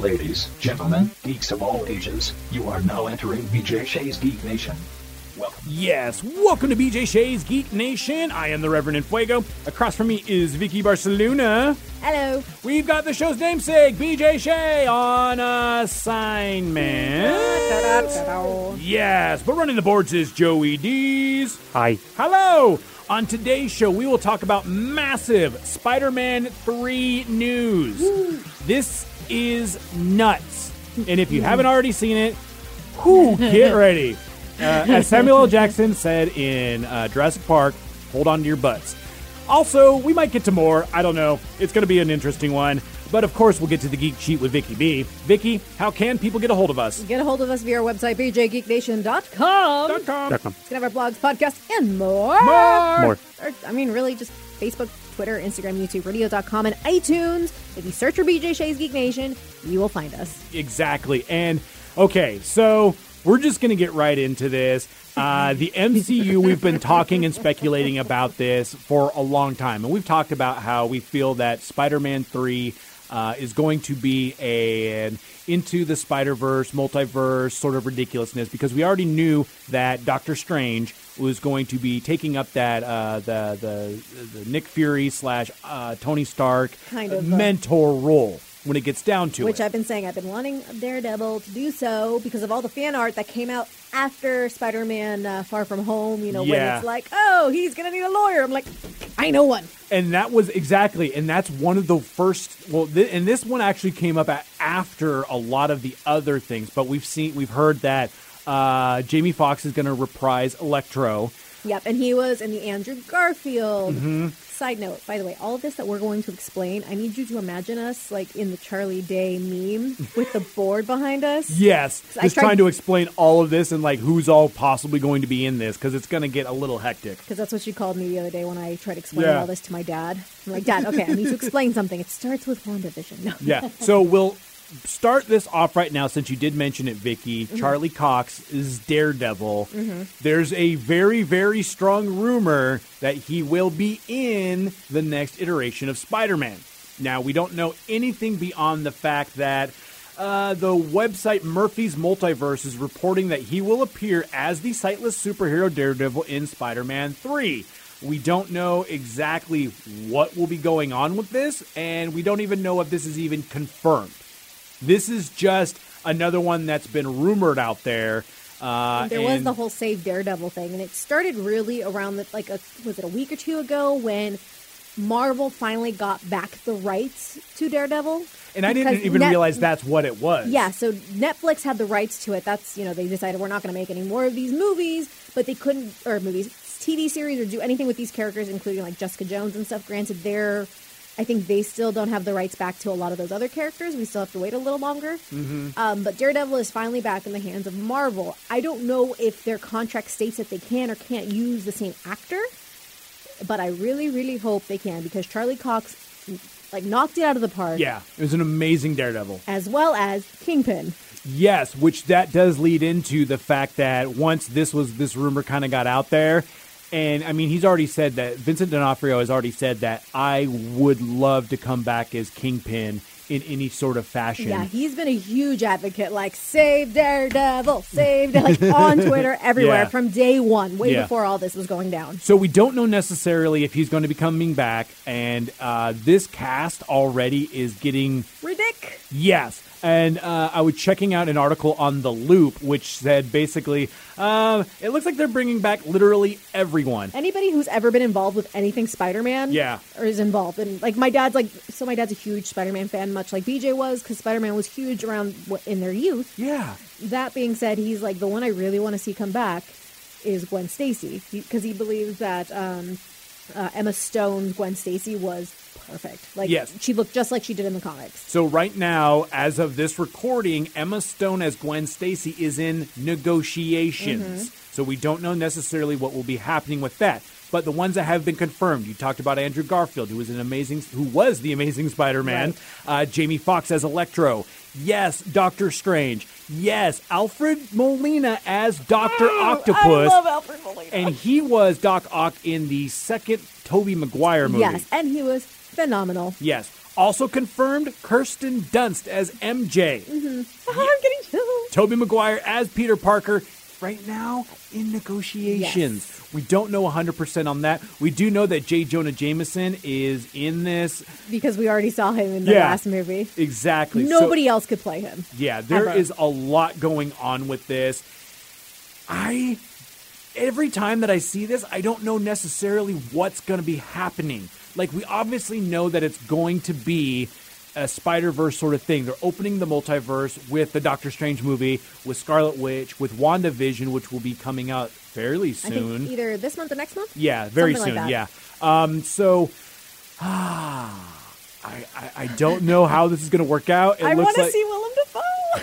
Ladies, gentlemen, geeks of all ages, you are now entering BJ Shea's Geek Nation. Welcome. Yes, welcome to BJ Shea's Geek Nation. I am the Reverend Infuego. Across from me is Vicky Barcelona. Hello. We've got the show's namesake, BJ Shea, on assignment. Yes, but running the boards is Joey Dees. Hi. Hello. On today's show, we will talk about massive Spider Man 3 news. This is nuts. And if you haven't already seen it, whoo, get ready. Uh, as Samuel L. Jackson said in uh, Jurassic Park, hold on to your butts. Also, we might get to more. I don't know. It's going to be an interesting one. But of course, we'll get to the Geek Sheet with Vicky B. Vicky, how can people get a hold of us? Get a hold of us via our website, bjgeeknation.com. .com. Dot com. It's going to have our blogs, podcasts, and more. More. More. Or, I mean, really, just Facebook, Twitter, Instagram, YouTube, radio.com, and iTunes. If you search for BJ Shea's Geek Nation, you will find us. Exactly. And okay, so we're just going to get right into this. Uh, the MCU, we've been talking and speculating about this for a long time. And we've talked about how we feel that Spider Man 3 uh, is going to be a, an into the Spider Verse, multiverse sort of ridiculousness because we already knew that Doctor Strange was going to be taking up that uh, the, the the Nick Fury slash uh, Tony Stark Kind of, uh, mentor role when it gets down to Which it. Which I've been saying I've been wanting Daredevil to do so because of all the fan art that came out after Spider-Man uh, Far From Home. You know, when it's like, oh, he's gonna need a lawyer. I'm like, I know one. and that was exactly and that's one of the first well th- and this one actually came up a after a lot of the other things but we've seen we've heard that uh, jamie Foxx is going to reprise electro Yep, and he was in the Andrew Garfield. Mm-hmm. Side note, by the way, all of this that we're going to explain, I need you to imagine us like in the Charlie Day meme with the board behind us. yes I just tried- trying to explain all of this and like who's all possibly going to be in this because it's going to get a little hectic Because that's what she called me the other day when I tried explaining Yeah. all this to my dad. I'm like, Dad, okay, I need to explain something. It starts with WandaVision. No. yeah so we'll start this off right now since you did mention it vicky Mm-hmm. charlie cox is daredevil there's a very very strong rumor that he will be in the next iteration of spider-man now we don't know anything beyond the fact that uh, the website Murphy's Multiverse is reporting that he will appear as the sightless superhero Daredevil in Spider Man 3. We don't know exactly what will be going on with this, and we don't even know if this is even confirmed. This is just another one that's been rumored out there. Uh, There was the whole Save Daredevil thing, and it started really around the, like a, was it a week or two ago when Marvel finally got back the rights to Daredevil. and I didn't even Net- realize that's what it was. Yeah, so Netflix had the rights to it. That's you know they decided we're not going to make any more of these movies, but they couldn't or movies, TV series or do anything with these characters, including like Jessica Jones and stuff. Granted, they're I think they still don't have the rights back to a lot of those other characters. We still have to wait a little longer. Mm-hmm. Um, but Daredevil is finally back in the hands of Marvel. I don't know if their contract states that they can or can't use the same actor, but I really, really hope they can because Charlie Cox like knocked it out of the park. Yeah, it was an amazing Daredevil. As well as Kingpin. Yes, which that does lead into the fact that once this was this rumor kind of got out there, and I mean he's already said that Vincent D'Onofrio has already said that I would love to come back as Kingpin in any sort of fashion. Yeah, he's been a huge advocate, like save Daredevil, save like on Twitter, everywhere Yeah. from day one, way Yeah. before all this was going down. So we don't know necessarily if he's going to be coming back, and uh, this cast already is getting Ridic. Yes. And uh, I was checking out an article on The Loop, which said basically, um, it looks like they're bringing back literally everyone. Anybody who's ever been involved with anything Spider-Man, Yeah. or is involved, and like my dad's like, so my dad's a huge Spider-Man fan, much like BJ was, because Spider-Man was huge around in their youth. Yeah. That being said, he's like the one I really want to see come back is Gwen Stacy because he, believes that um, uh, Emma Stone's Gwen Stacy was perfect. Like Yes. she looked just like she did in the comics. So right now, as of this recording, Emma Stone as Gwen Stacy is in negotiations. So we don't know necessarily what will be happening with that. But the ones that have been confirmed, you talked about Andrew Garfield, who was an amazing, who was the Amazing Spider-Man. Uh, Jamie Foxx as Electro. Yes, Doctor Strange. Yes, Alfred Molina as Doctor Octopus. I love Alfred Molina. and he was Doc Ock in the second Tobey Maguire movie. Yes, and he was phenomenal. Yes. Also confirmed Kirsten Dunst as MJ. Mm-hmm. I'm getting chills. Tobey Maguire as Peter Parker. Right now, in negotiations. Yes. We don't know 100% on that. We do know that J. Jonah Jameson is in this. Because we already saw him in the Yeah. last movie. Exactly. So- Nobody else could play him. Yeah, there Ever. is a lot going on with this. I every time that I see this, I don't know necessarily what's going to be happening. Like we obviously know that it's going to be a Spider-Verse sort of thing. They're opening the multiverse with the Doctor Strange movie, with Scarlet Witch, with WandaVision, which will be coming out fairly I soon. think either this month or next month. Yeah, very Something soon. like yeah. Um, so, ah, I, I I don't know how this is going to work out. It I want to like, see Willem Dafoe.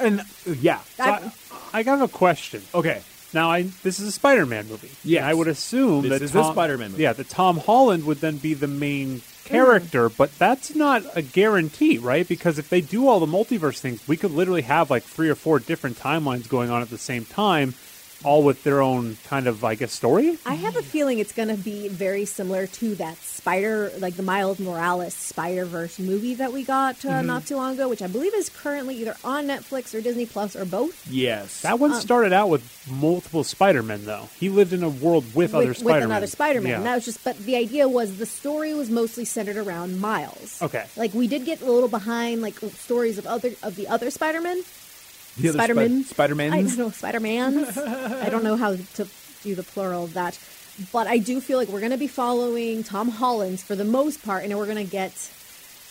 and yeah. So I- I- I got a question. okay. Now, I this is a Spider-Man movie. Yeah, I would assume This that is a Tom, Spider-Man movie. Yeah, that Tom Holland would then be the main character, but that's not a guarantee, right? Because if they do all the multiverse things, we could literally have like three or four different timelines going on at the same time, all with their own kind of, I guess, story. I have a feeling it's going to be very similar to that Spider, like the Miles Morales Spider Verse movie that we got uh, Mm-hmm. not too long ago, which I believe is currently either on Netflix or Disney Plus or both. Yes. That one started out with multiple Spider-Men, though. He lived in a world with, other Spider-Men. with another Spider-Man. Yeah. That was just, but the idea was the story was mostly centered around Miles. Okay. Like we did get a little behind, like stories of other of the other Spider-Men. The other Spider-Man. Spi- Spider-Mans? I don't know Spider-Mans. I don't know how to do the plural of that, but I do feel like we're going to be following Tom Holland's for the most part, and we're going to get,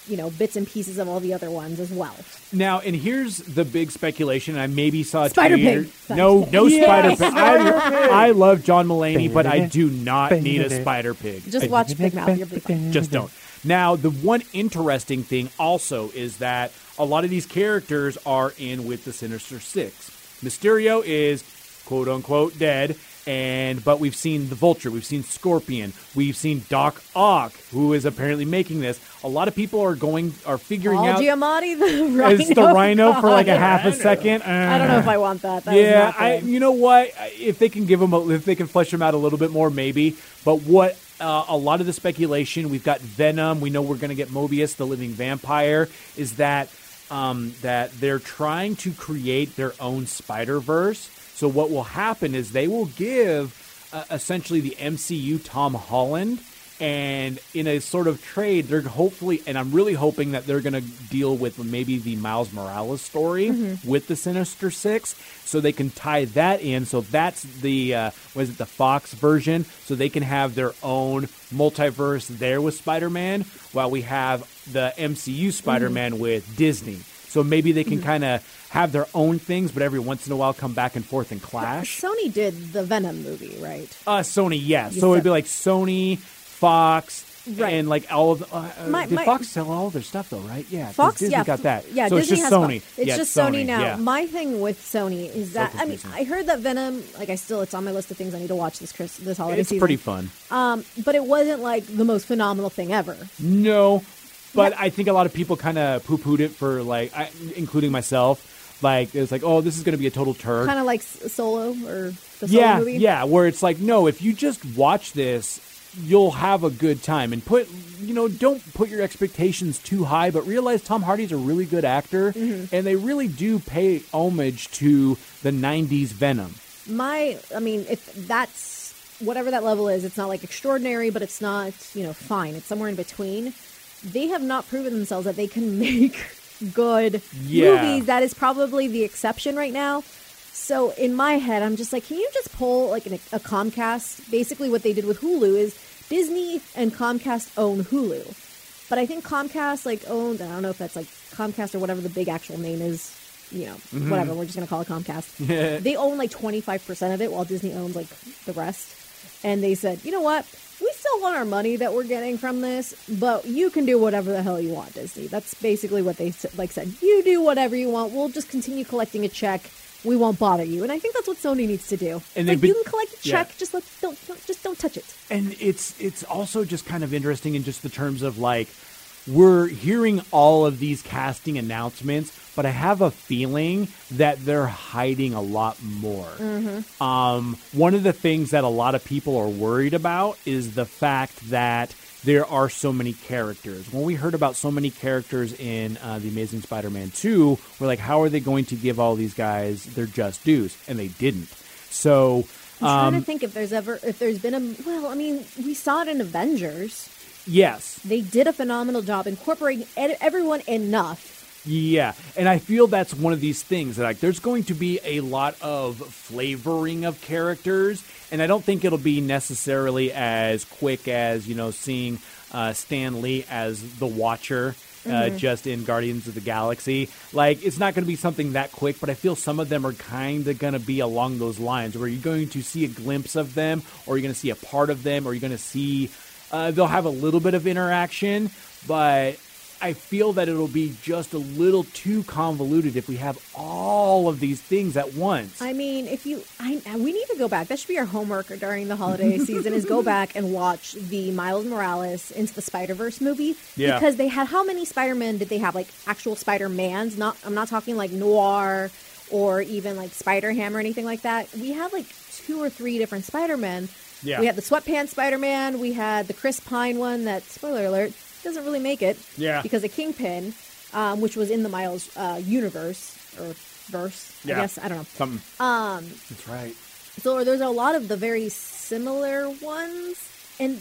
you know, bits and pieces of all the other ones as well. Now, and here's the big speculation. I maybe saw a Spider-Pig. No, no Yes. Spider-Pig. I, I love John Mulaney, but I do not need a Spider-Pig. Just watch Big Mouth. You'll be fine. Just don't. Now, the one interesting thing also is that a lot of these characters are in with the Sinister Six. Mysterio is quote unquote dead, and but we've seen the Vulture, we've seen Scorpion, we've seen Doc Ock, who is apparently making this. A lot of people are going are figuring Paul out Giamatti, the rhino. as the Rhino for like a half a second. I don't know if I want that. That yeah, I. You know what? If they can give him, a, if they can flesh him out a little bit more, maybe. But what uh, a lot of the speculation we've got Venom. We know we're going to get Morbius, the living vampire. Is that um, that they're trying to create their own Spider Verse? So what will happen is they will give uh, essentially the MCU Tom Holland. And in a sort of trade, they're hopefully, and I'm really hoping that they're going to deal with maybe the Miles Morales story with the Sinister Six, so they can tie that in. So that's the uh, what is it, the Fox version, so they can have their own multiverse there with Spider-Man, while we have the MCU Spider-Man with Disney. So maybe they can kind of have their own things, but every once in a while come back and forth and clash. Sony did the Venom movie, right? Uh, Sony, yeah. You So it'd be like Sony, Fox, Right. and like all of. The, uh, uh, My- did my- Fox sell all their stuff though? Right? Yeah, Fox, Disney yeah, got that. Yeah, so Disney it's just Sony. Fox. It's Yeah, just Sony, now. Yeah. My thing with Sony is that So I mean. I heard that Venom. Like, I still, it's on my list of things I need to watch this Chris this holiday it's season. pretty fun. Um, but it wasn't like the most phenomenal thing ever. No, but Yeah. I think a lot of people kind of poo pooed it for like, I, including myself. Like it's like, oh, this is going to be a total turd. Kind of like Solo or the Solo yeah, movie. yeah. Where it's like, no, if you just watch this, you'll have a good time. And put, you know, don't put your expectations too high, but realize Tom Hardy's a really good actor, Mm-hmm. and they really do pay homage to the '90s Venom. My, I mean, if that's whatever that level is, it's not like extraordinary, but it's not, you know, fine. It's somewhere in between. They have not proven themselves that they can make good Yeah. movies. That is probably the exception right now. So in my head, I'm just like, can you just pull like an, a Comcast? Basically, what they did with Hulu is Disney and Comcast own Hulu, but I think Comcast like owned. I don't know if that's like Comcast or whatever the big actual name is. You know, mm-hmm. whatever. We're just gonna call it Comcast. they own like 25 percent of it, while Disney owns like the rest. And they said, you know what? We still want our money that we're getting from this, but you can do whatever the hell you want, Disney. That's basically what they like said. You do whatever you want. We'll just continue collecting a check. We won't bother you. And I think that's what Sony needs to do. And like you can collect a yeah. check, just let don't, don't just don't touch it. and it's it's also just kind of interesting in just the terms of like we're hearing all of these casting announcements but i have a feeling that they're hiding a lot more um, one of the things that a lot of people are worried about is the fact that there are so many characters. When we heard about so many characters in uh, the Amazing Spider-Man two, we're like, how are they going to give all these guys their just dues? And they didn't. So. I'm trying Um, to think if there's ever if there's been a well, I mean, we saw it in Avengers. Yes, They did a phenomenal job incorporating ed- everyone enough. Yeah, and I feel that's one of these things that like there's going to be a lot of flavoring of characters, and I don't think it'll be necessarily as quick as you know seeing uh, Stan Lee as the Watcher. Uh, just in Guardians of the Galaxy, like it's not going to be something that quick, but I feel some of them are kind of going to be along those lines, where you're going to see a glimpse of them, or you're going to see a part of them, or you're going to see uh, they'll have a little bit of interaction, but I feel that it'll be just a little too convoluted if we have all of these things at once. I mean, if you, I, we need to go back. That should be our homework during the holiday season: is go back and watch the Miles Morales into the Spider Verse movie. Yeah. Because they had how many Spider Men did they have? Like actual Spider Mans? Not, I'm not talking like Noir or even like Spider Ham or anything like that. We had like two or three different Spider Men. Yeah. We had the sweatpants Spider Man. We had the Chris Pine one. That spoiler alert doesn't really make it. Yeah. Because of Kingpin, um, which was in the Miles uh, universe or verse. yeah. I guess I don't know. Something. Um, that's right. So there's a lot of the very similar ones, and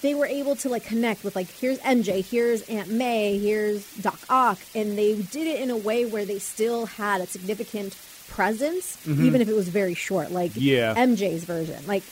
they were able to like connect with like here's MJ, here's Aunt May, here's Doc Ock, and they did it in a way where they still had a significant presence, even if it was very short. Like Mm-hmm. Yeah. MJ's version, like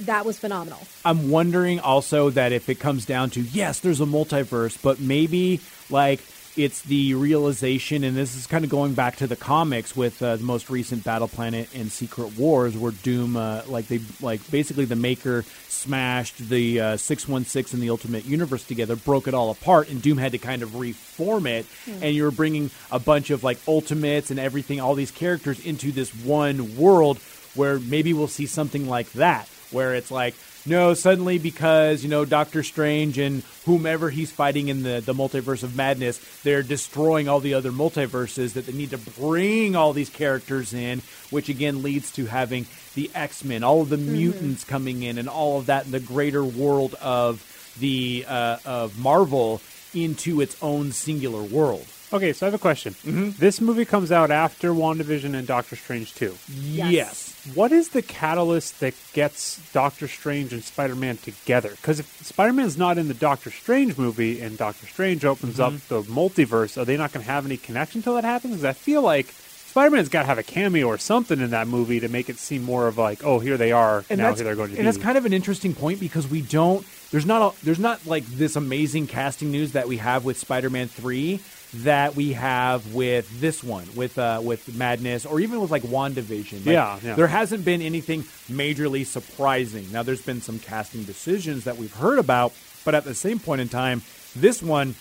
that was phenomenal. I'm wondering also that if it comes down to yes, there's a multiverse, but maybe like it's the realization, and this is kind of going back to the comics with uh, the most recent Battle Planet and Secret Wars, where Doom, uh, like they, like basically the Maker smashed the uh, six one six and the Ultimate Universe together, broke it all apart, and Doom had to kind of reform it, and you were bringing a bunch of like Ultimates and everything, all these characters into this one world where maybe we'll see something like that, where it's like, no, suddenly because, you know, Doctor Strange and whomever he's fighting in the, the multiverse of madness, they're destroying all the other multiverses that they need to bring all these characters in, which again leads to having the X Men, all of the mutants coming in, and all of that in the greater world of the uh, of Marvel into its own singular world. Okay, so I have a question. Mm-hmm. This movie comes out after WandaVision and Doctor Strange 2. Yes. yes. What is the catalyst that gets Doctor Strange and Spider Man together? Because if Spider Man's not in the Doctor Strange movie and Doctor Strange opens up Mm-hmm. the multiverse, are they not going to have any connection till that happens? 'Cause I feel like Spider Man's got to have a cameo or something in that movie to make it seem more of like, oh, here they are. and now that's, here they're going to and be. And that's kind of an interesting point because we don't there's not a, there's not like this amazing casting news that we have with Spider-Man 3 that we have with this one with uh with Madness or even with like WandaVision. Like, Yeah, yeah. There hasn't been anything majorly surprising. Now there's been some casting decisions that we've heard about, but at the same point in time, this one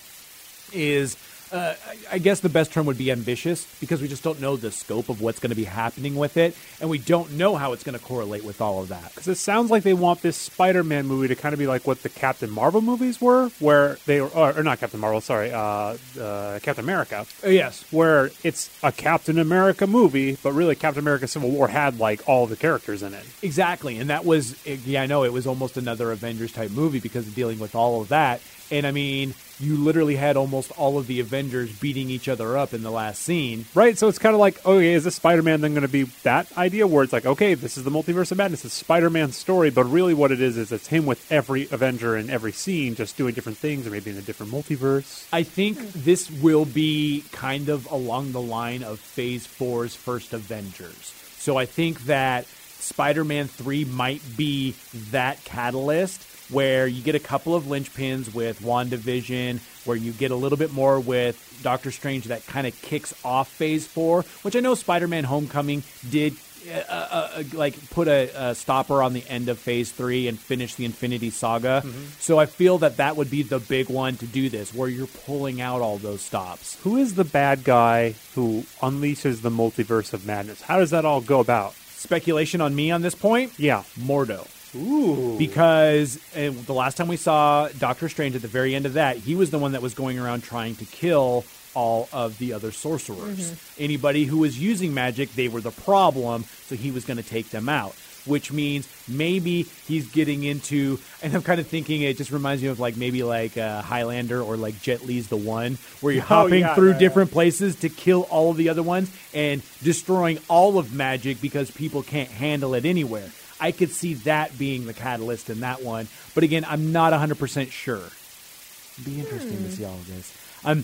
is uh, I- guess the best term would be ambitious because we just don't know the scope of what's going to be happening with it, and we don't know how it's going to correlate with all of that. Because it sounds like they want this Spider-Man movie to kind of be like what the Captain Marvel movies were, where they were, or, or not Captain Marvel, sorry, uh, uh, Captain America, Uh, yes, where it's a Captain America movie, but really Captain America Civil War had like all the characters in it. exactly, and that was yeah, I know it was almost another Avengers type movie because of dealing with all of that, and I mean, you literally had almost all of the Avengers beating each other up in the last scene. Right, so it's kind of like, okay, is this Spider-Man then going to be that idea where it's like, okay, this is the multiverse of madness, it's Spider-Man's story, but really what it is is it's him with every Avenger in every scene, just doing different things, or maybe in a different multiverse. I think this will be kind of along the line of Phase 4's first Avengers. So I think that Spider Man 3 might be that catalyst where you get a couple of linchpins with WandaVision, where you get a little bit more with Doctor Strange that kind of kicks off Phase 4, which I know Spider Man Homecoming did. Uh, uh, uh, like put a, a stopper on the end of phase three and finish the infinity saga so i feel that that would be the big one to do this where you're pulling out all those stops Who is the bad guy who unleashes the multiverse of madness? How does that all go about? speculation on me on this point Yeah. mordo Ooh. because uh, the last time we saw Doctor Strange at the very end of that, he was the one that was going around trying to kill all of the other sorcerers. Anybody who was using magic, they were the problem, so he was going to take them out. which means maybe he's getting into. And I'm kind of thinking it just reminds me of like maybe like uh, Highlander or like Jet Li's The One, where you're Oh, hopping yeah, through yeah, yeah. different places to kill all of the other ones and destroying all of magic because people can't handle it anywhere. I could see that being the catalyst in that one, but again, I'm not 100% sure. It'd be interesting to see all of this. Um,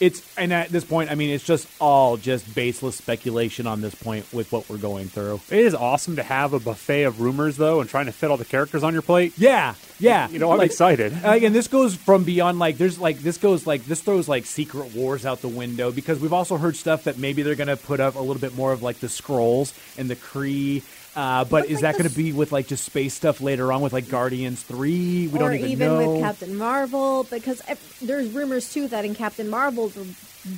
it's and at this point, I mean, it's just all just baseless speculation on this point with what we're going through. It is awesome to have a buffet of rumors, though, and trying to fit all the characters on your plate. Yeah, yeah. You know, I'm Like, excited. Uh, and this goes from beyond like there's like this goes like this throws like secret wars out the window because we've also heard stuff that maybe they're gonna put up a little bit more of like the Skrulls and the Kree. Uh, but is like, that going to be with like just space stuff later on with like Guardians three? We or don't even, even know. with Captain Marvel, because ev- there's rumors too that in Captain Marvel,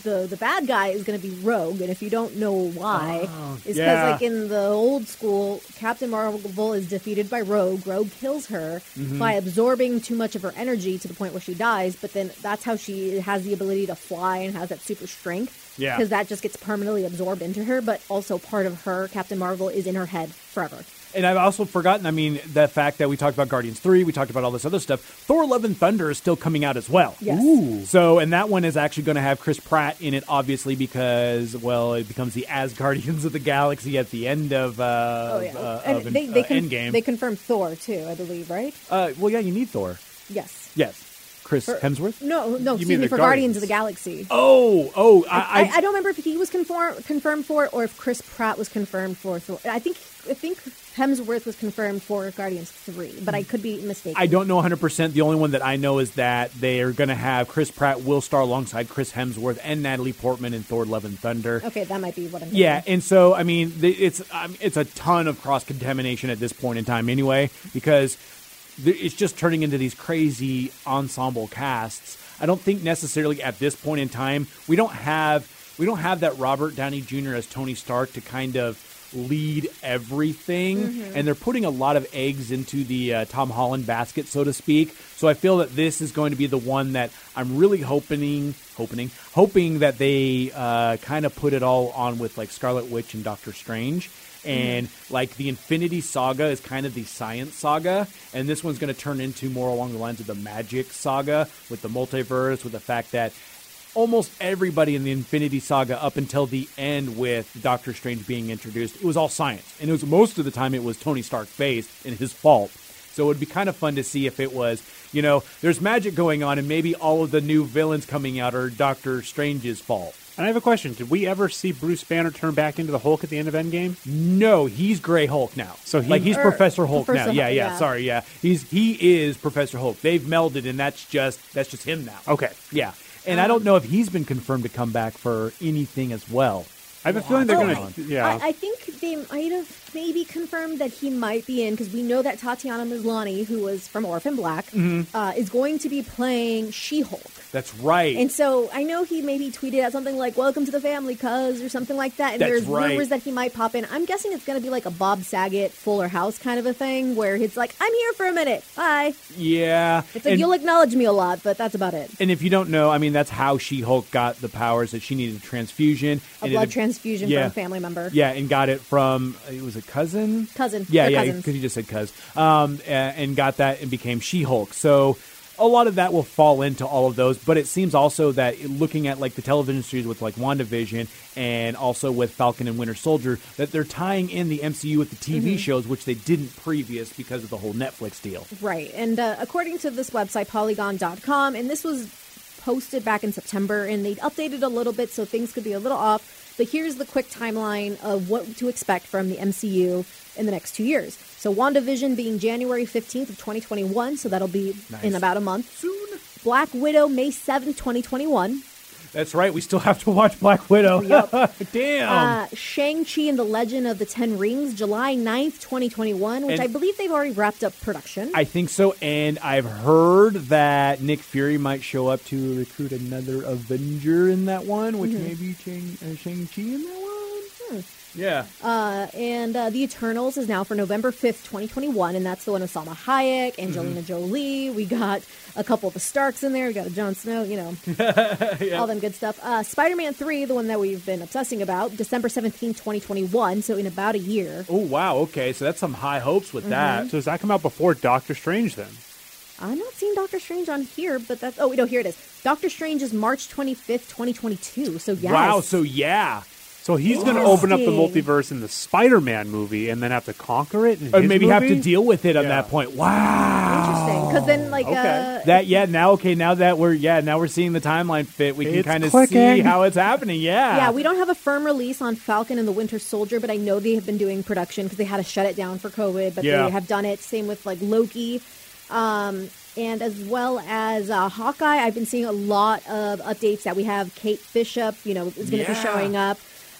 the the, bad guy is going to be Rogue, and if you don't know why, it's because yeah. like in the old school, Captain Marvel is defeated by Rogue. Rogue kills her Mm-hmm. by absorbing too much of her energy to the point where she dies. But then that's how she has the ability to fly and has that super strength. Yeah. because that just gets permanently absorbed into her. But also part of her, Captain Marvel, is in her head forever. And I've also forgotten, I mean, the fact that we talked about Guardians 3, we talked about all this other stuff. Thor Love and Thunder is still coming out as well. Yes. Ooh. So, and that one is actually going to have Chris Pratt in it, obviously, because, well, it becomes the As Guardians of the Galaxy at the end of, uh, Oh yeah, uh, and of they they, uh, con- Endgame. they confirmed Thor too, I believe, right? uh, well, yeah, you need Thor. Yes. Yes. Chris For- Hemsworth? No, no, excuse mean me, for Guardians Guardians. of the Galaxy. Oh, oh, I, I, I, don't remember if he was conform- confirmed for it or if Chris Pratt was confirmed for Thor. I think I think Hemsworth was confirmed for Guardians three, but I could be mistaken. I don't know 100%. The only one that I know is that they are going to have Chris Pratt will star alongside Chris Hemsworth and Natalie Portman in Thor Love and Thunder. Okay, that might be what I'm. Yeah, and so I mean, it's um, it's a ton of cross contamination at this point in time, anyway, because it's just turning into these crazy ensemble casts. I don't think necessarily at this point in time we don't have we don't have that Robert Downey Jr. as Tony Stark to kind of lead everything, and they're putting a lot of eggs into the uh, Tom Holland basket, so to speak. So I feel that this is going to be the one that I'm really hoping, hoping, hoping that they uh, kind of put it all on with like Scarlet Witch and Doctor Strange. And like the Infinity Saga is kind of the science saga, and this one's going to turn into more along the lines of the magic saga with the multiverse, with the fact that almost everybody in the Infinity Saga up until the end with Doctor Strange being introduced, it was all science. And it was most of the time it was Tony Stark based and his fault. So it would be kind of fun to see if it was, you know, there's magic going on and maybe all of the new villains coming out are Doctor Strange's fault. And I have a question. Did we ever see Bruce Banner turn back into the Hulk at the end of Endgame? No, he's Gray Hulk now. So he- like he's er, Professor Hulk Professor now. Yeah, Hulk, yeah, yeah. Sorry, yeah. He's he is Professor Hulk. They've melded, and that's just that's just him now. Okay. Yeah, and I uh-huh. don't know if he's been confirmed to come back for anything as well. I have a feeling they're Oh, going to. Yeah. I, I think they might have maybe confirmed that he might be in because we know that Tatiana Maslany, who was from Orphan Black, Mm-hmm. uh, is going to be playing She-Hulk. That's right. And so I know he maybe tweeted out something like "Welcome to the family, cuz" or something like that. And That's there's right. rumors that he might pop in. I'm guessing it's going to be like a Bob Saget Fuller House kind of a thing, where it's like, "I'm here for a minute, bye." yeah, It's like and, you'll acknowledge me a lot, but that's about it. and if you don't know, I mean, that's how She Hulk got the powers that she needed a transfusion, A blood it- transfusion yeah. from a family member. Yeah, and got it from it was a cousin. Cousin. Yeah, They're yeah, because you just said cuz. Um, a- and got that and became She-Hulk. So a lot of that will fall into all of those, but it seems also that looking at like the television series with like WandaVision and also with Falcon and Winter Soldier, that they're tying in the MCU with the TV Mm-hmm. shows, which they didn't previous because of the whole Netflix deal. Right. And uh, according to this website, polygon.com, and this was posted back in September, and they updated a little bit so things could be a little off. But here's the quick timeline of what to expect from the MCU in the next two years. So, WandaVision being January 15th of 2021, so that'll be in about a month. Soon. Black Widow, May 7th, 2021. That's right. We still have to watch Black Widow. Yup. Damn. Uh, Shang-Chi and the Legend of the Ten Rings, July 9th, 2021, which And- I believe they've already wrapped up production. I think so, and I've heard that Nick Fury might show up to recruit another Avenger in that one, which Mm-hmm. may be Shang, uh, Shang-Chi in that one. Yeah. Uh, and uh, The Eternals is now for November 5th, 2021, and that's the one with Salma Hayek, Angelina Jolie. We got a couple of the Starks in there. We got a Jon Snow, you know, all them good stuff. Uh, Spider Man 3, the one that we've been obsessing about, December 17th, 2021, so in about a year. oh wow. Okay, so that's some high hopes with that. So does that come out before Doctor Strange then? I'm not seeing Doctor Strange on here, but that's. Oh, no, here it is. Doctor Strange is March 25th, 2022, so yes. Wow. So yeah. So he's going to open up the multiverse in the Spider-Man movie and then have to conquer it. In Or his maybe have to deal with it on Yeah. that point. Wow. Interesting. Because then, like, Okay. uh, That yeah now okay now that we're yeah now we're seeing the timeline fit we can kind of see how it's happening yeah Yeah, we don't have a firm release on Falcon and the Winter Soldier, but I know they have been doing production because they had to shut it down for COVID, but Yeah. they have done it. Same with like Loki. Um, and as well as uh, Hawkeye, I've been seeing a lot of updates that we have Kate Bishop, you know, is going to Yeah. be showing up.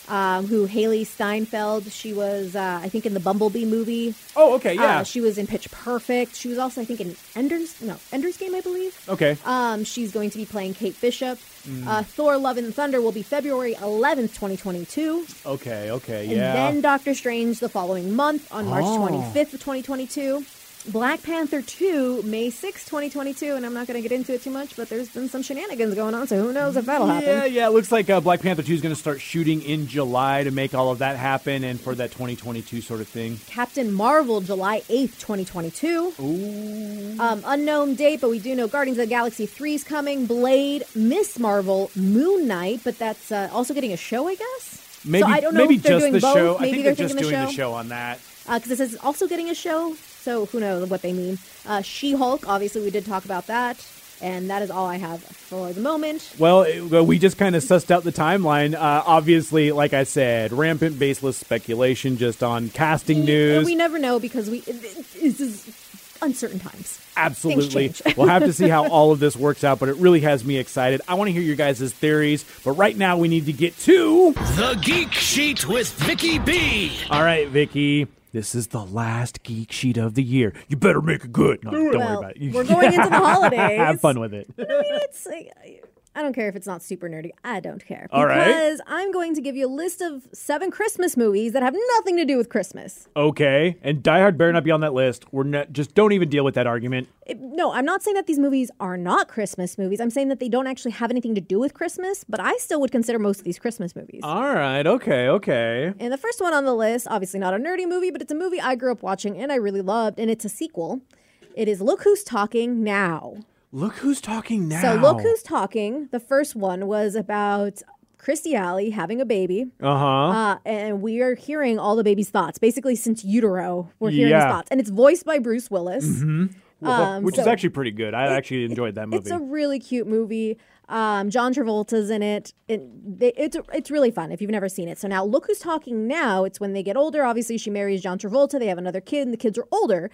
Um, who Hailee Steinfeld? She was, uh, I think, in the Bumblebee movie. oh okay yeah Uh, she was in Pitch Perfect. She was also, I think, in Ender's no Ender's Game, I believe. okay Um, she's going to be playing Kate Bishop. Mm. Uh, Thor: Love and Thunder will be February 11th, 2022, okay okay and yeah then Doctor Strange the following month on March Oh. 25th of 2022. Black Panther 2, May 6th, 2022, and I'm not going to get into it too much, but there's been some shenanigans going on, so who knows if that'll yeah happen. yeah yeah, it looks like uh, Black Panther 2 is going to start shooting in July to make all of that happen and for that 2022 sort of thing Captain Marvel, July 8th, 2022. Ooh. Um, unknown date, but we do know Guardians of the Galaxy 3 is coming. Blade, Miss Marvel, Moon Knight, but that's uh, also getting a show, I guess. maybe so I don't know maybe if they're just doing the both. show Maybe I think they're they're just doing the the show show on that because this is also getting a show. So who knows what they mean? Uh, She-Hulk, obviously we did talk about that, and that is all I have for the moment. Well, it- we just kind of sussed out the timeline. Uh, obviously, like I said, rampant baseless speculation just on casting And news. we never know because we this is uncertain times. Absolutely. we'll have to see how all of this works out, but it really has me excited. I want to hear your guys' theories, but right now we need to get to. The Geek Sheet with Vicky B. All right, Vicky. This is the last geek sheet of the year. You better make it good. No, don't worry about it. we're going into the holidays. Have fun with it. I mean, it's like, I don't care if it's not super nerdy. I don't care. All right. Because I'm going to give you a list of seven Christmas movies that have nothing to do with Christmas. Okay, and Die Hard better not be on that list. We're not, just don't even deal with that argument. It- no, I'm not saying that these movies are not Christmas movies. I'm saying that they don't actually have anything to do with Christmas, but I still would consider most of these Christmas movies. All right, okay, okay. And the first one on the list, obviously not a nerdy movie, but it's a movie I grew up watching and I really loved, and it's a sequel. It is Look Who's Talking Now. Look who's talking now. So, Look Who's Talking, the first one was about Kirstie Alley having a baby. Uh huh. Uh, and we are hearing all the baby's thoughts. Basically, since utero, we're hearing his thoughts. And it's voiced by Bruce Willis. um, Which is actually pretty good. I actually enjoyed that movie. It's a really cute movie. Um, John Travolta's in it. it they, it's it's really fun if you've never seen it. So now, look who's talking now. It's when they get older. Obviously, she marries John Travolta. They have another kid, and the kids are older.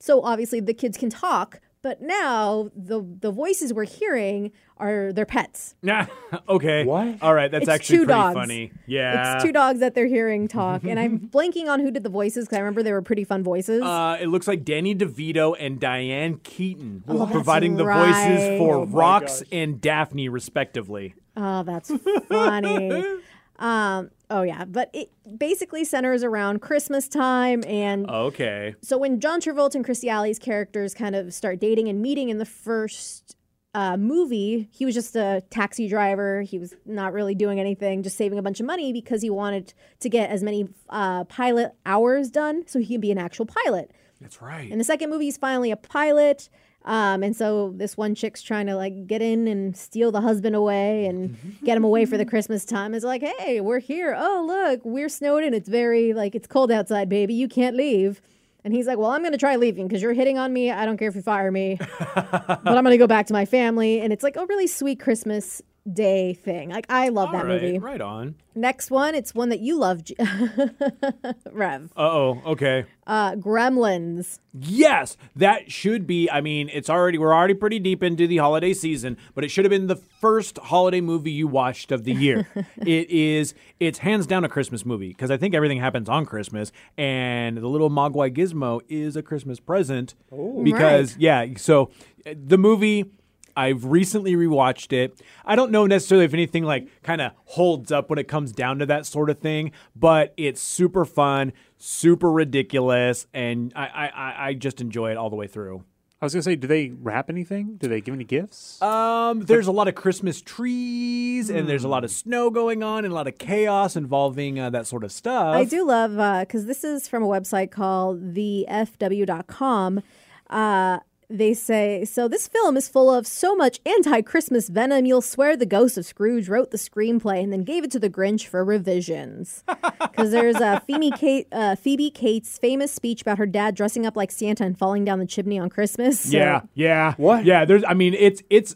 So obviously, the kids can talk. But now the the voices we're hearing are their pets. Nah, okay. What? All right, that's It's actually two pretty dogs. funny. Yeah. It's two dogs that they're hearing talk, and I'm blanking on who did the voices because I remember they were pretty fun voices. Uh, it looks like Danny DeVito and Diane Keaton Oh, that's providing the voices for Oh Rocks and Daphne, respectively. Oh, that's funny. um, oh yeah, but it basically centers around Christmas time, and Okay. so when John Travolta and Kirstie Alley's characters kind of start dating and meeting in the first uh, movie, he was just a taxi driver. He was not really doing anything, just saving a bunch of money because he wanted to get as many uh, pilot hours done so he can be an actual pilot. That's right. In the second movie, he's finally a pilot. Um, and so this one chick's trying to like get in and steal the husband away and get him away for the Christmas time. It's like, hey, we're here. Oh, look, we're snowed in. It's very like it's cold outside, baby. You can't leave. And he's like, well, I'm going to try leaving because you're hitting on me. I don't care if you fire me, but I'm going to go back to my family. And it's like a really sweet Christmas day thing. Like I love All that right, movie. right on. Next one, it's one that you love, J- Rev. Uh oh. Okay. Uh, Gremlins. Yes, that should be. I mean, it's already we're already pretty deep into the holiday season, but it should have been the first holiday movie you watched of the year. it is. It's hands down a Christmas movie because I think everything happens on Christmas, and the little Mogwai Gizmo is a Christmas present because Right. yeah. So the movie. I've recently rewatched it. I don't know necessarily if anything like kind of holds up when it comes down to that sort of thing, but it's super fun, super ridiculous, and I I, I- I just enjoy it all the way through. I was gonna say, do they wrap anything? Do they give any gifts? Um, there's a lot of Christmas trees, and there's a lot of snow going on, and a lot of chaos involving uh, that sort of stuff. I do love because this is from a website called thefw.com. Uh, they say so. This film is full of so much anti-Christmas venom. You'll swear the ghost of Scrooge wrote the screenplay and then gave it to the Grinch for revisions. Because there's uh, Phoebe Kate, uh, Phoebe Cates' famous speech about her dad dressing up like Santa and falling down the chimney on Christmas. So- Yeah, yeah. What? Yeah, there's I mean it's it's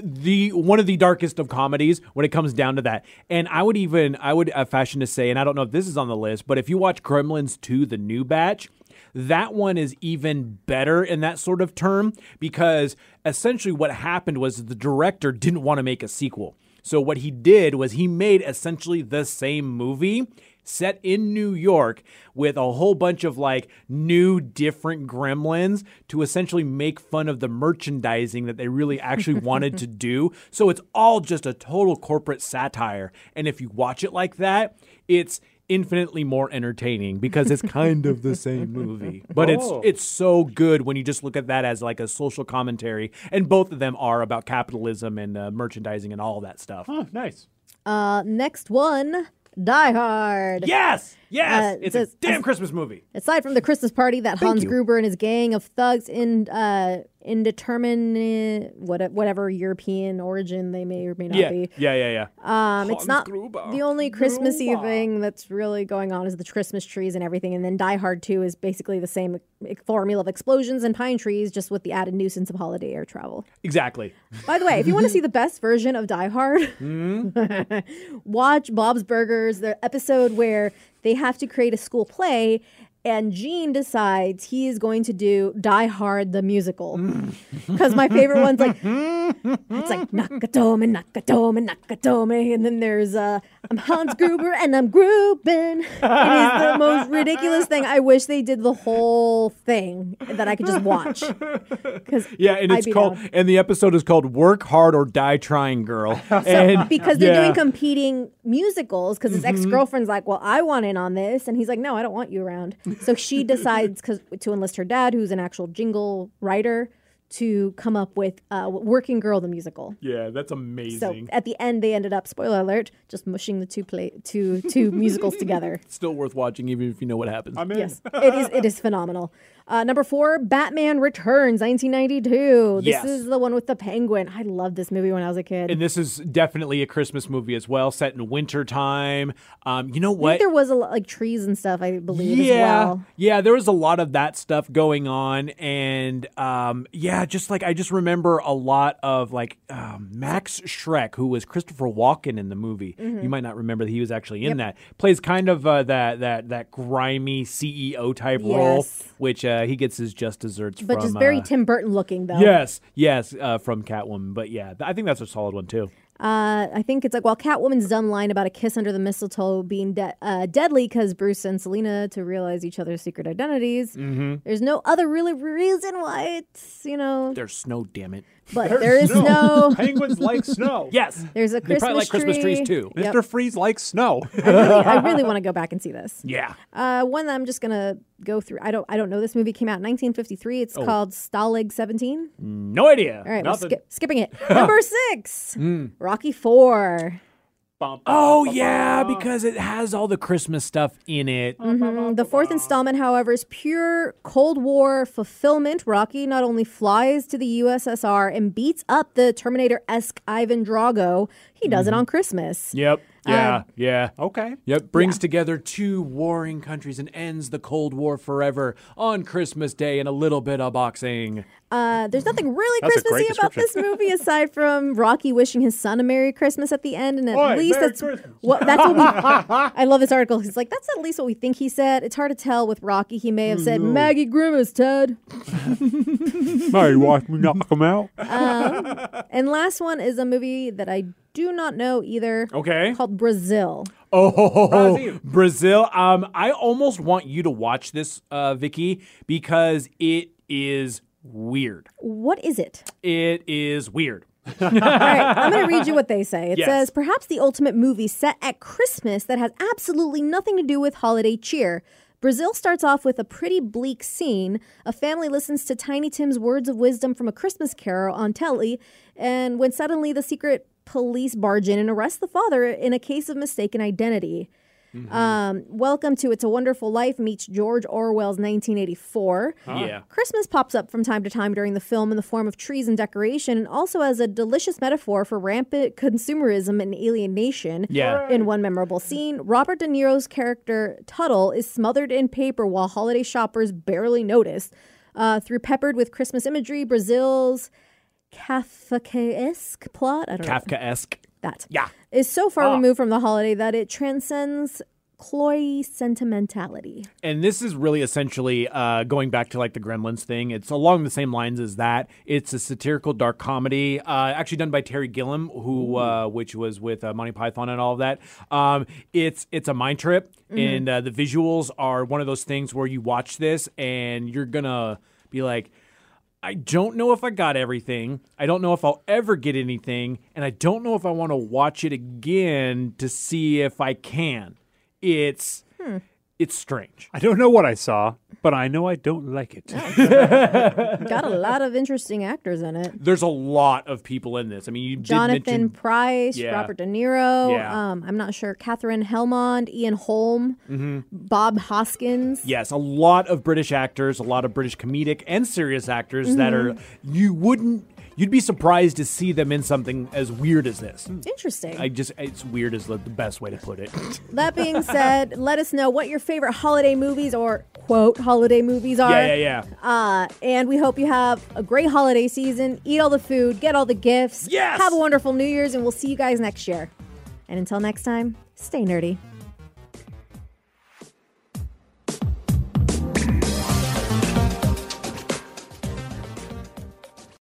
the one of the darkest of comedies when it comes down to that. And I would even I would uh, fashion to say and I don't know if this is on the list, but if you watch Gremlins 2 the new batch, that one is even better in that sort of term because essentially what happened was the director didn't want to make a sequel. So what he did was he made essentially the same movie set in New York with a whole bunch of like new different gremlins to essentially make fun of the merchandising that they really actually wanted to do. So it's all just a total corporate satire. And if you watch it like that, it's infinitely more entertaining because it's kind of the same movie. But Oh. it's it's so good when you just look at that as like a social commentary and both of them are about capitalism and uh, merchandising and all that stuff. oh, nice. Uh, next one, Die Hard. Yes. Yes. Uh, it's says- a damn Christmas movie. Aside from the Christmas party that Hans you. Gruber and his gang of thugs in uh, indeterminate what, whatever European origin they may or may not Yeah. be. Yeah, yeah, yeah. Um, it's not the only Christmassy thing that's really going on is the Christmas trees and everything, and then Die Hard Two is basically the same formula of explosions and pine trees, just with the added nuisance of holiday air travel. Exactly. By the way, if you want to see the best version of Die Hard, Hmm? watch Bob's Burgers, the episode where they have to create a school play. And Gene decides he is going to do Die Hard the musical. Because my favorite one's like, it's like Nakatome, Nakatome, Nakatome. And then there's uh, I'm Hans Gruber and I'm Gruben. It is the most ridiculous thing. I wish they did the whole thing that I could just watch. Because Yeah, and it's called and the episode is called "Work Hard or Die Trying, Girl." and because they're yeah. doing competing musicals because his ex-girlfriend's like well i want in on this and he's like no i don't want you around so she decides 'cause- to enlist her dad who's an actual jingle writer to come up with uh, working girl the musical Yeah, that's amazing. so at the end they ended up spoiler alert just mushing the two play two two musicals together Still worth watching, even if you know what happens. I'm in. yes it is it is phenomenal uh, number four batman returns 1992 this Yes. is the one with the penguin i loved this movie when i was a kid and this is definitely a Christmas movie as well, set in winter time. Um, you know I think what? there was a lot, like trees and stuff i believe yeah, as well yeah, there was a lot of that stuff going on, and um, yeah, just like I just remember a lot of like um, Max Shreck, who was Christopher Walken in the movie. Mm-hmm. You might not remember that he was actually in that. Plays kind of uh, that that that grimy CEO type role, which uh, he gets his just desserts but from. just very uh, Tim Burton looking though. Yes, yes, uh, from Catwoman. But yeah, th- I think that's a solid one too. Uh, I think it's like while Catwoman's dumb line about a kiss under the mistletoe being de- uh, deadly because Bruce and Selina to realize each other's secret identities. Mm-hmm. There's no other really reason why it's you know, There's snow, damn it. But there is no. Penguins like snow. Yes, There's a they Christmas probably like Christmas tree. trees too. Yep. Mr. Freeze likes snow. I really, I really want to go back and see this. Yeah. Uh, one that I'm just gonna go through. I don't. I don't know. This movie came out in 1953. It's Oh. called Stalag 17. No idea. All right, we're Nothing. skip, skipping it. Number six, Rocky Four. Bum, bum, Oh bum, yeah, bum. because it has all the Christmas stuff in it. Mhm. The fourth installment, however, is pure Cold War fulfillment. Rocky not only flies to the USSR and beats up the Terminator esque Ivan Drago, he does it on Christmas. Yep. Yeah. yeah. Okay. Yep. Brings together two warring countries and ends the Cold War forever on Christmas Day and a little bit of boxing. Uh, there's nothing really That's a great Christmassy about this movie aside from Rocky wishing his son a Merry Christmas at the end, and at Oi, least Merry that's Christmas. what that's what we. I love this article. He's like, that's at least what we think he said. It's hard to tell with Rocky. He may have said Maggie Grimace, Ted. Mary, watch me knock him out. And last one is a movie that I do not know either. Okay. Called Brazil. Oh, Brazil. Brazil. Um, I almost want you to watch this, uh, Vicky, because it is weird. What is it? It is weird. All right, I'm going to read you what they say. It Yes. says, perhaps the ultimate movie set at Christmas that has absolutely nothing to do with holiday cheer. Brazil starts off with a pretty bleak scene. A family listens to Tiny Tim's words of wisdom from a Christmas carol on telly, and when suddenly the secret police barge in and arrest the father in a case of mistaken identity. Um, welcome to It's a Wonderful Life meets George Orwell's 1984. Yeah. Christmas pops up from time to time during the film in the form of trees and decoration, and also as a delicious metaphor for rampant consumerism and alienation. Yeah. In one memorable scene, Robert De Niro's character Tuttle is smothered in paper while holiday shoppers barely notice. Uh, through peppered with Christmas imagery, Brazil's Kafkaesque plot, I don't know Kafka esque. that Yeah. is so far Ah. removed from the holiday that it transcends cloy sentimentality. And this is really essentially uh, going back to like the Gremlins thing. It's along the same lines as that. It's a satirical dark comedy, uh, actually done by Terry Gilliam, who uh, which was with uh, Monty Python and all of that. Um, it's it's a mind trip, and uh, the visuals are one of those things where you watch this and you're gonna be like. I don't know if I got everything. I don't know if I'll ever get anything, and I don't know if I want to watch it again to see if I can. It's hmm. it's strange. I don't know what I saw, but I know I don't like it. Got a lot of interesting actors in it. There's a lot of people in this. I mean, you did Jonathan mention- Pryce, Yeah. Robert De Niro. Yeah. Um, I'm not sure. Katherine Helmond, Ian Holm, Mm-hmm. Bob Hoskins. Yes, a lot of British actors, a lot of British comedic and serious actors that Mm-hmm. are you wouldn't you'd be surprised to see them in something as weird as this. Interesting. I just it's weird is the, the best way to put it. that being said, let us know what your favorite holiday movies or quote holiday movies are. yeah, yeah, yeah. Uh, and we hope you have a great holiday season. Eat all the food, get all the gifts. Yes! Have a wonderful New Year's, and we'll see you guys next year. And until next time, stay nerdy.